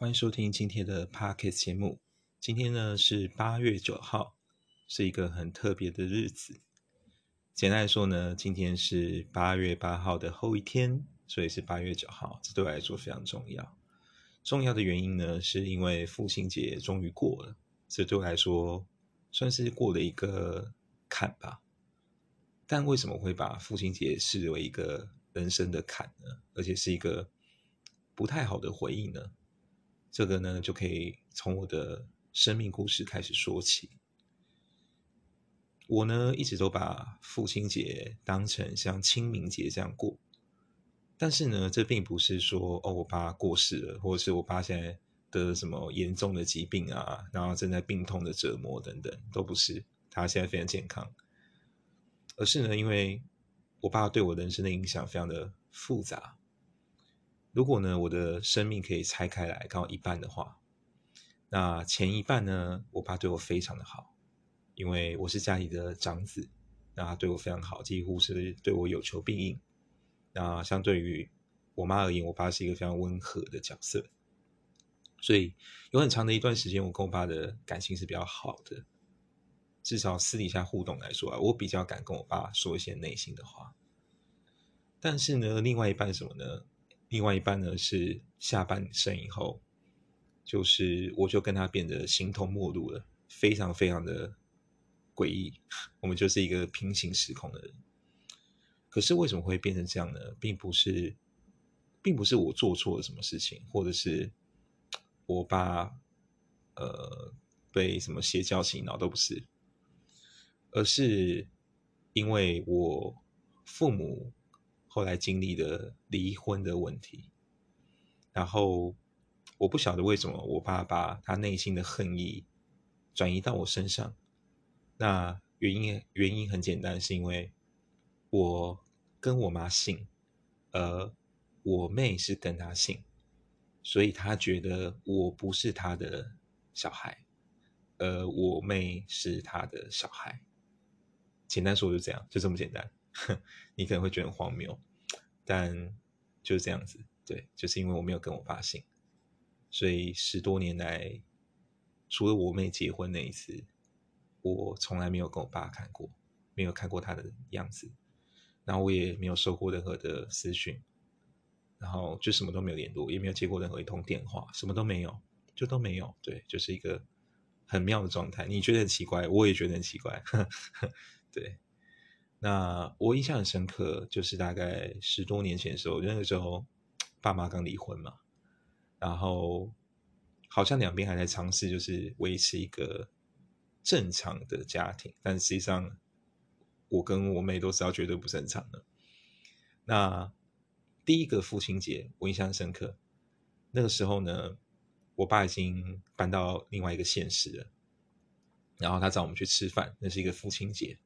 欢迎收听今天的 Parkes 节目。今天呢是八月九号，是一个很特别的日子。简单来说呢，今天是八月八号的后一天，所以是八月九号。这对我来说非常重要。重要的原因呢，是因为父亲节终于过了，这对我来说算是过了一个坎吧。但为什么会把父亲节视为一个人生的坎呢？而且是一个不太好的回忆呢？这个呢，就可以从我的生命故事开始说起。我呢，一直都把父亲节当成像清明节这样过，但是呢，这并不是说哦，我爸过世了，或者是我爸现在得了什么严重的疾病啊，然后正在病痛的折磨等等，都不是。他现在非常健康，而是呢，因为我爸对我人生的影响非常的复杂。如果呢，我的生命可以拆开来，刚好一半的话，那前一半呢，我爸对我非常的好，因为我是家里的长子，那他对我非常好，几乎是对我有求必应。那相对于我妈而言，我爸是一个非常温和的角色，所以有很长的一段时间，我跟我爸的感情是比较好的，至少私底下互动来说啊，我比较敢跟我爸说一些内心的话。但是呢，另外一半什么呢？另外一半呢是下半生以后，就是我就跟他变得形同陌路了，非常非常的诡异。我们就是一个平行时空的人。可是为什么会变成这样呢？并不是，并不是我做错了什么事情，或者是我爸呃被什么邪教洗脑都不是，而是因为我父母。后来经历了离婚的问题，然后我不晓得为什么我爸把他内心的恨意转移到我身上。那原因原因很简单，是因为我跟我妈姓，而我妹是跟他姓，所以他觉得我不是他的小孩，而我妹是他的小孩。简单说就这样，就这么简单。你可能会觉得很荒谬，但就是这样子。对，就是因为我没有跟我爸姓，所以十多年来，除了我妹结婚那一次，我从来没有跟我爸看过，没有看过他的样子，然后我也没有收过任何的私讯，然后就什么都没有联络，也没有接过任何一通电话，什么都没有，就都没有。对，就是一个很妙的状态。你觉得很奇怪，我也觉得很奇怪。呵 呵对。那我印象很深刻，就是大概十多年前的时候，那个时候爸妈刚离婚嘛，然后好像两边还在尝试，就是维持一个正常的家庭，但实际上我跟我妹都知道绝对不正常的。那第一个父亲节我印象深刻，那个时候呢，我爸已经搬到另外一个县市了，然后他找我们去吃饭，那是一个父亲节。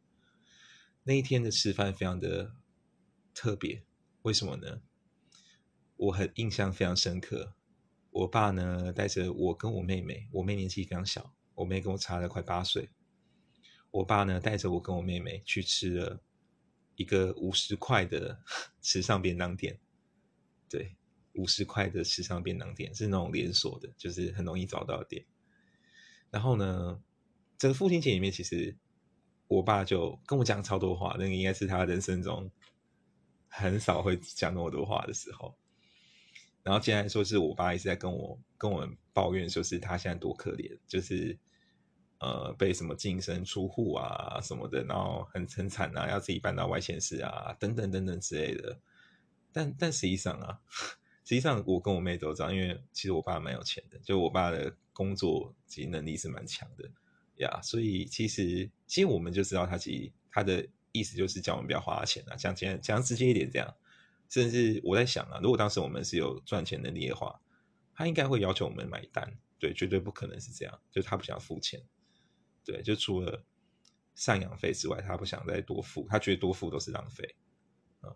那一天的吃饭非常的特别，为什么呢？我很印象非常深刻。我爸呢带着我跟我妹妹，我妹年纪非常小，我妹跟我差了快八岁。我爸呢带着我跟我妹妹去吃了一个五十块的 时尚便当店，对，五十块的时尚便当店是那种连锁的，就是很容易找到的店。然后呢，这个父亲节里面其实。我爸就跟我讲超多话，那个应该是他人生中很少会讲那么多话的时候。然后竟然说是我爸一直在跟我跟我抱怨，说是他现在多可怜，就是呃被什么净身出户啊什么的，然后很很惨啊，要自己搬到外县市啊等等等等之类的。但但实际上啊，实际上我跟我妹都知道，因为其实我爸蛮有钱的，就我爸的工作及能力是蛮强的。呀，所以其实其实我们就知道他其实他的意思就是叫我们不要花钱啊，讲简讲直接一点这样。甚至我在想啊，如果当时我们是有赚钱能力的话，他应该会要求我们买单，对，绝对不可能是这样，就他不想付钱，对，就除了赡养费之外，他不想再多付，他觉得多付都是浪费，啊，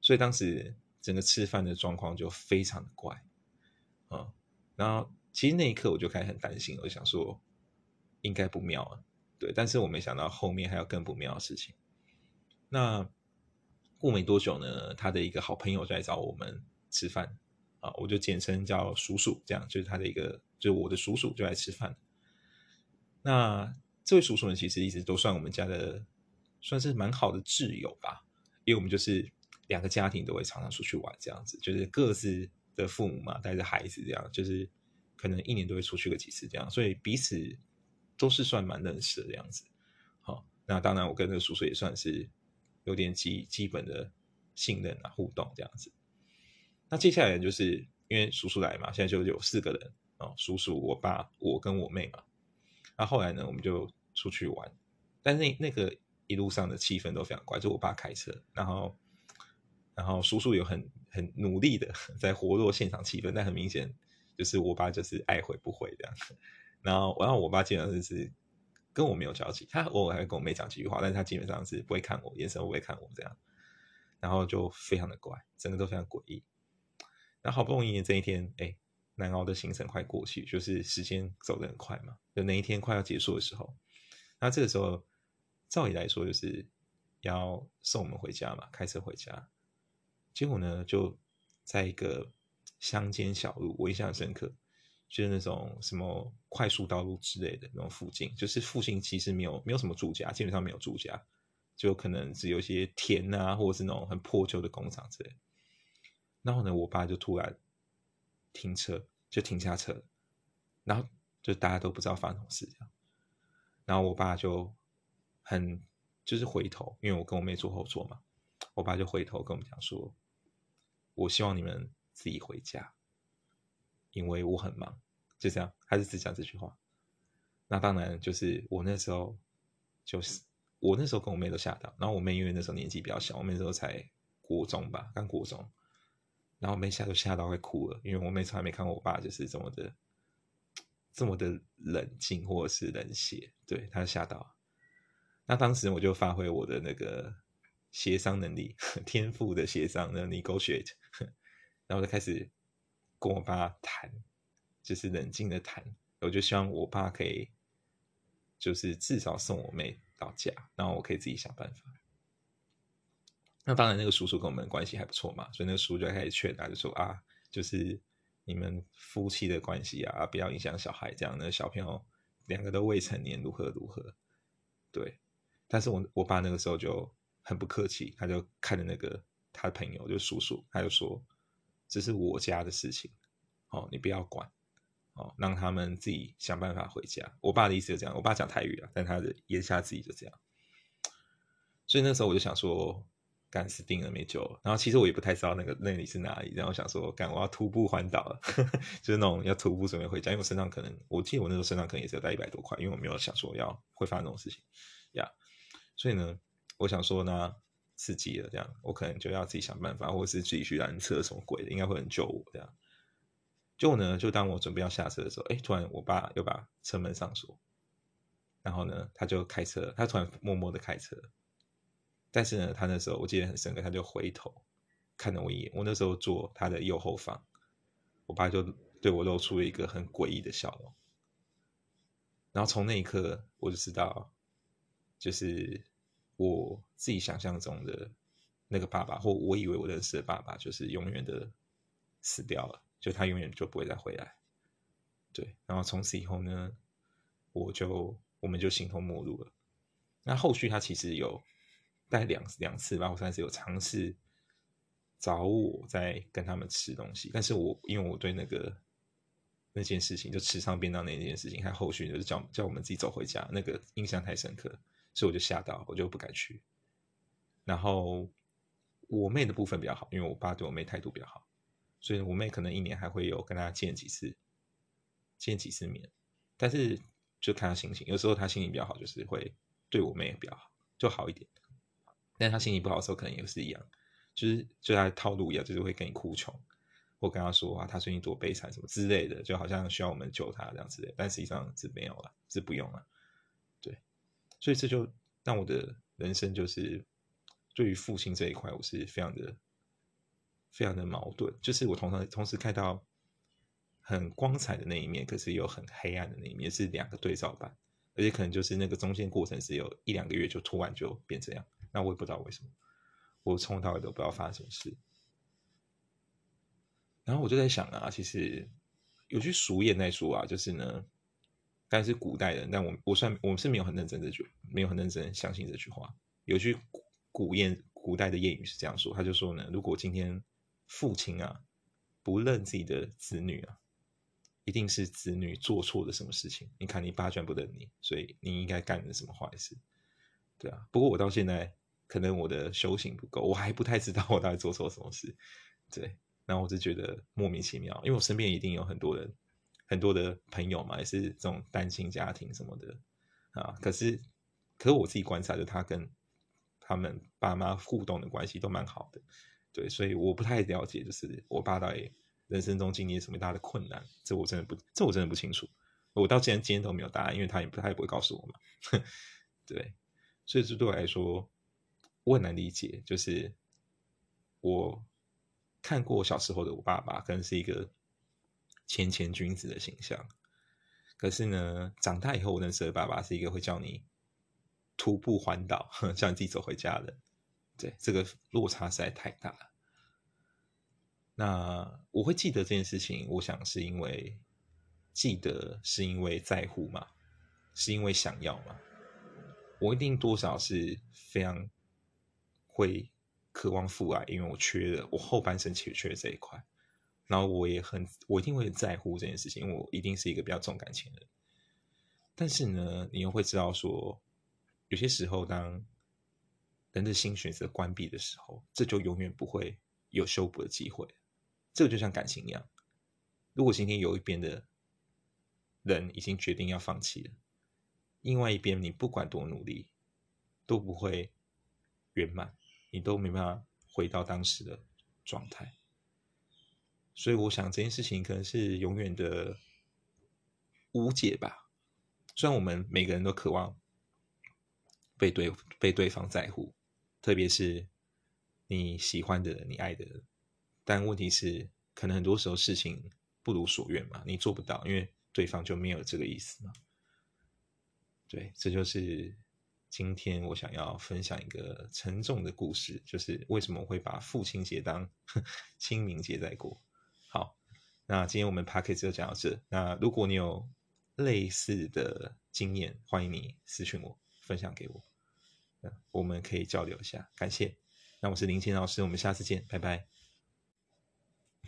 所以当时整个吃饭的状况就非常的怪，啊，然后其实那一刻我就开始很担心，我就想说。应该不妙啊，对，但是我没想到后面还有更不妙的事情。那过没多久呢，他的一个好朋友就来找我们吃饭，啊，我就简称叫叔叔，这样就是他的一个，就是我的叔叔就来吃饭。那这位叔叔呢，其实一直都算我们家的，算是蛮好的挚友吧，因为我们就是两个家庭都会常常出去玩，这样子，就是各自的父母嘛，带着孩子这样，就是可能一年都会出去个几次这样，所以彼此都是算蛮认识的样子。好，那当然我跟这个叔叔也算是有点基基本的。信任啊，互动这样子。那接下来就是因为叔叔来嘛，现在就有四个人哦，叔叔、我爸、我跟我妹嘛。那后来呢，我们就出去玩，但那那个一路上的气氛都非常怪，就我爸开车，然后然后叔叔有很很努力的 在活络现场气氛，但很明显就是我爸就是爱回不回这样子。然后然后我爸基本上是跟我没有交集，他偶尔还会跟我妹讲几句话，但是他基本上是不会看我，眼神不会看我这样。然后就非常的怪，整个都非常诡异。然后好不容易这一天，哎，难熬的行程快过去，就是时间走得很快嘛。就那一天快要结束的时候，那这个时候，照理来说就是要送我们回家嘛，开车回家。结果呢，就在一个乡间小路，我印象很深刻，就是那种什么快速道路之类的那种附近，就是附近其实没有没有什么住家，基本上没有住家。就可能只有一些田啊，或者是那种很破旧的工厂之类。然后呢，我爸就突然停车，就停下车，然后就大家都不知道发生什么事这样。然后我爸就很就是回头，因为我跟我妹坐后座嘛，我爸就回头跟我们讲说：“我希望你们自己回家，因为我很忙。”就这样，他是只讲这句话。那当然就是我那时候就是。我那时候跟我妹都吓到，然后我妹因为那时候年纪比较小，我妹那时候才国中吧，刚国中，然后我妹吓都吓到会哭了，因为我妹从来没看过我爸就是这么的这么的冷静或者是冷血，对她吓到。那当时我就发挥我的那个协商能力，天赋的协商的 negotiate，然后就开始跟我爸谈，就是冷静的谈，我就希望我爸可以就是至少送我妹。到家，然后我可以自己想办法。那当然，那个叔叔跟我们关系还不错嘛，所以那个叔就开始劝他，就说啊，就是你们夫妻的关系啊，不要影响小孩，这样那小朋友两个都未成年，如何如何？对。但是我我爸那个时候就很不客气，他就看着那个他的朋友，就叔叔，他就说这是我家的事情，哦，你不要管。哦，让他们自己想办法回家。我爸的意思就这样，我爸讲台语啊，但他的言下之意就这样。所以那时候我就想说，干死定了，没救了。然后其实我也不太知道那个那里是哪里，然后想说，干我要徒步环岛了，就是那种要徒步准备回家，因为我身上可能，我记得我那时候身上可能也只有带一百多块，因为我没有想说要会发生这种事情呀。所以呢，我想说呢，刺激了这样，我可能就要自己想办法，或者是自己去拦车什么鬼的，应该会很救我这样。就呢，就当我准备要下车的时候，哎，突然我爸又把车门上锁，然后呢，他就开车，他突然默默的开车，但是呢，他那时候我记得很深刻，他就回头看了我一眼，我那时候坐他的右后方，我爸就对我露出了一个很诡异的笑容，然后从那一刻我就知道，就是我自己想象中的那个爸爸，或我以为我认识的爸爸，就是永远的死掉了。就他永远就不会再回来，对。然后从此以后呢，我就我们就形同陌路了。那后续他其实有带两两次吧，我算是有尝试找我在跟他们吃东西，但是我因为我对那个那件事情，就吃上便当那件事情，还后续就是叫叫我们自己走回家，那个印象太深刻，所以我就吓到，我就不敢去。然后我妹的部分比较好，因为我爸对我妹态度比较好。所以我妹可能一年还会有跟她见几次，见几次面，但是就看她心情。有时候她心情比较好，就是会对我妹也比较好，就好一点。但她心情不好的时候，可能也是一样，就是就她套路一样，就是会跟你哭穷，或跟她说啊，她最近多悲惨什么之类的，就好像需要我们救她这样子。但实际上是没有了，是不用了。所以这就让我的人生就是对于父亲这一块，我是非常的。非常的矛盾，就是我同时同时看到很光彩的那一面，可是有很黑暗的那一面，是两个对照版，而且可能就是那个中间过程是有一两个月就突然就变这样，那我也不知道为什么，我从头到尾都不知道发生什么事。然后我就在想啊，其实有句俗谚在说啊，就是呢，但是古代人，但我我算我是没有很认真这句，没有很认真相信这句话。有句古谚，古代的谚语是这样说，他就说呢，如果今天父亲啊不认自己的子女啊，一定是子女做错了什么事情。你看你爸居然不认你，所以你应该干了什么坏事？对啊。不过我到现在可能我的修行不够，我还不太知道我到底做错什么事。对。然后我就觉得莫名其妙，因为我身边一定有很多人，很多的朋友嘛，也是这种单亲家庭什么的啊。可是，可是我自己观察着他跟他们爸妈互动的关系都蛮好的，对，所以我不太了解，就是我爸到底人生中经历什么大的困难，这我真的不，这我真的不清楚。我到今天今天都没有答案，因为他也不他也不会告诉我嘛。对，所以这对我来说我很难理解，就是我。看过小时候的我爸爸，可能是一个谦谦君子的形象。可是呢，长大以后我认识的爸爸是一个会叫你徒步环岛，叫你自己走回家的。对，这个落差实在太大了。那我会记得这件事情，我想是因为记得是因为在乎嘛，是因为想要嘛。我一定多少是非常会。渴望父爱，因为我缺了，我后半生缺缺这一块，然后我也很，我一定会在乎这件事情，因为我一定是一个比较重感情的人。但是呢，你又会知道说，有些时候，当人的心选择关闭的时候，这就永远不会有修补的机会。这个就像感情一样，如果今天有一边的人已经决定要放弃了，另外一边你不管多努力，都不会圆满。你都没办法回到当时的状态，所以我想这件事情可能是永远的无解吧。虽然我们每个人都渴望被对被对方在乎，特别是你喜欢的人、你爱的，但问题是，可能很多时候事情不如所愿嘛，你做不到，因为对方就没有这个意思嘛。对，这就是。今天我想要分享一个沉重的故事，就是为什么会把父亲节当 清明节在过。那今天我们 p a c k a g e 就讲到这。那如果你有类似的经验，欢迎你私讯我，分享给我，我们可以交流一下。感谢。那我是林青老师，我们下次见，拜拜。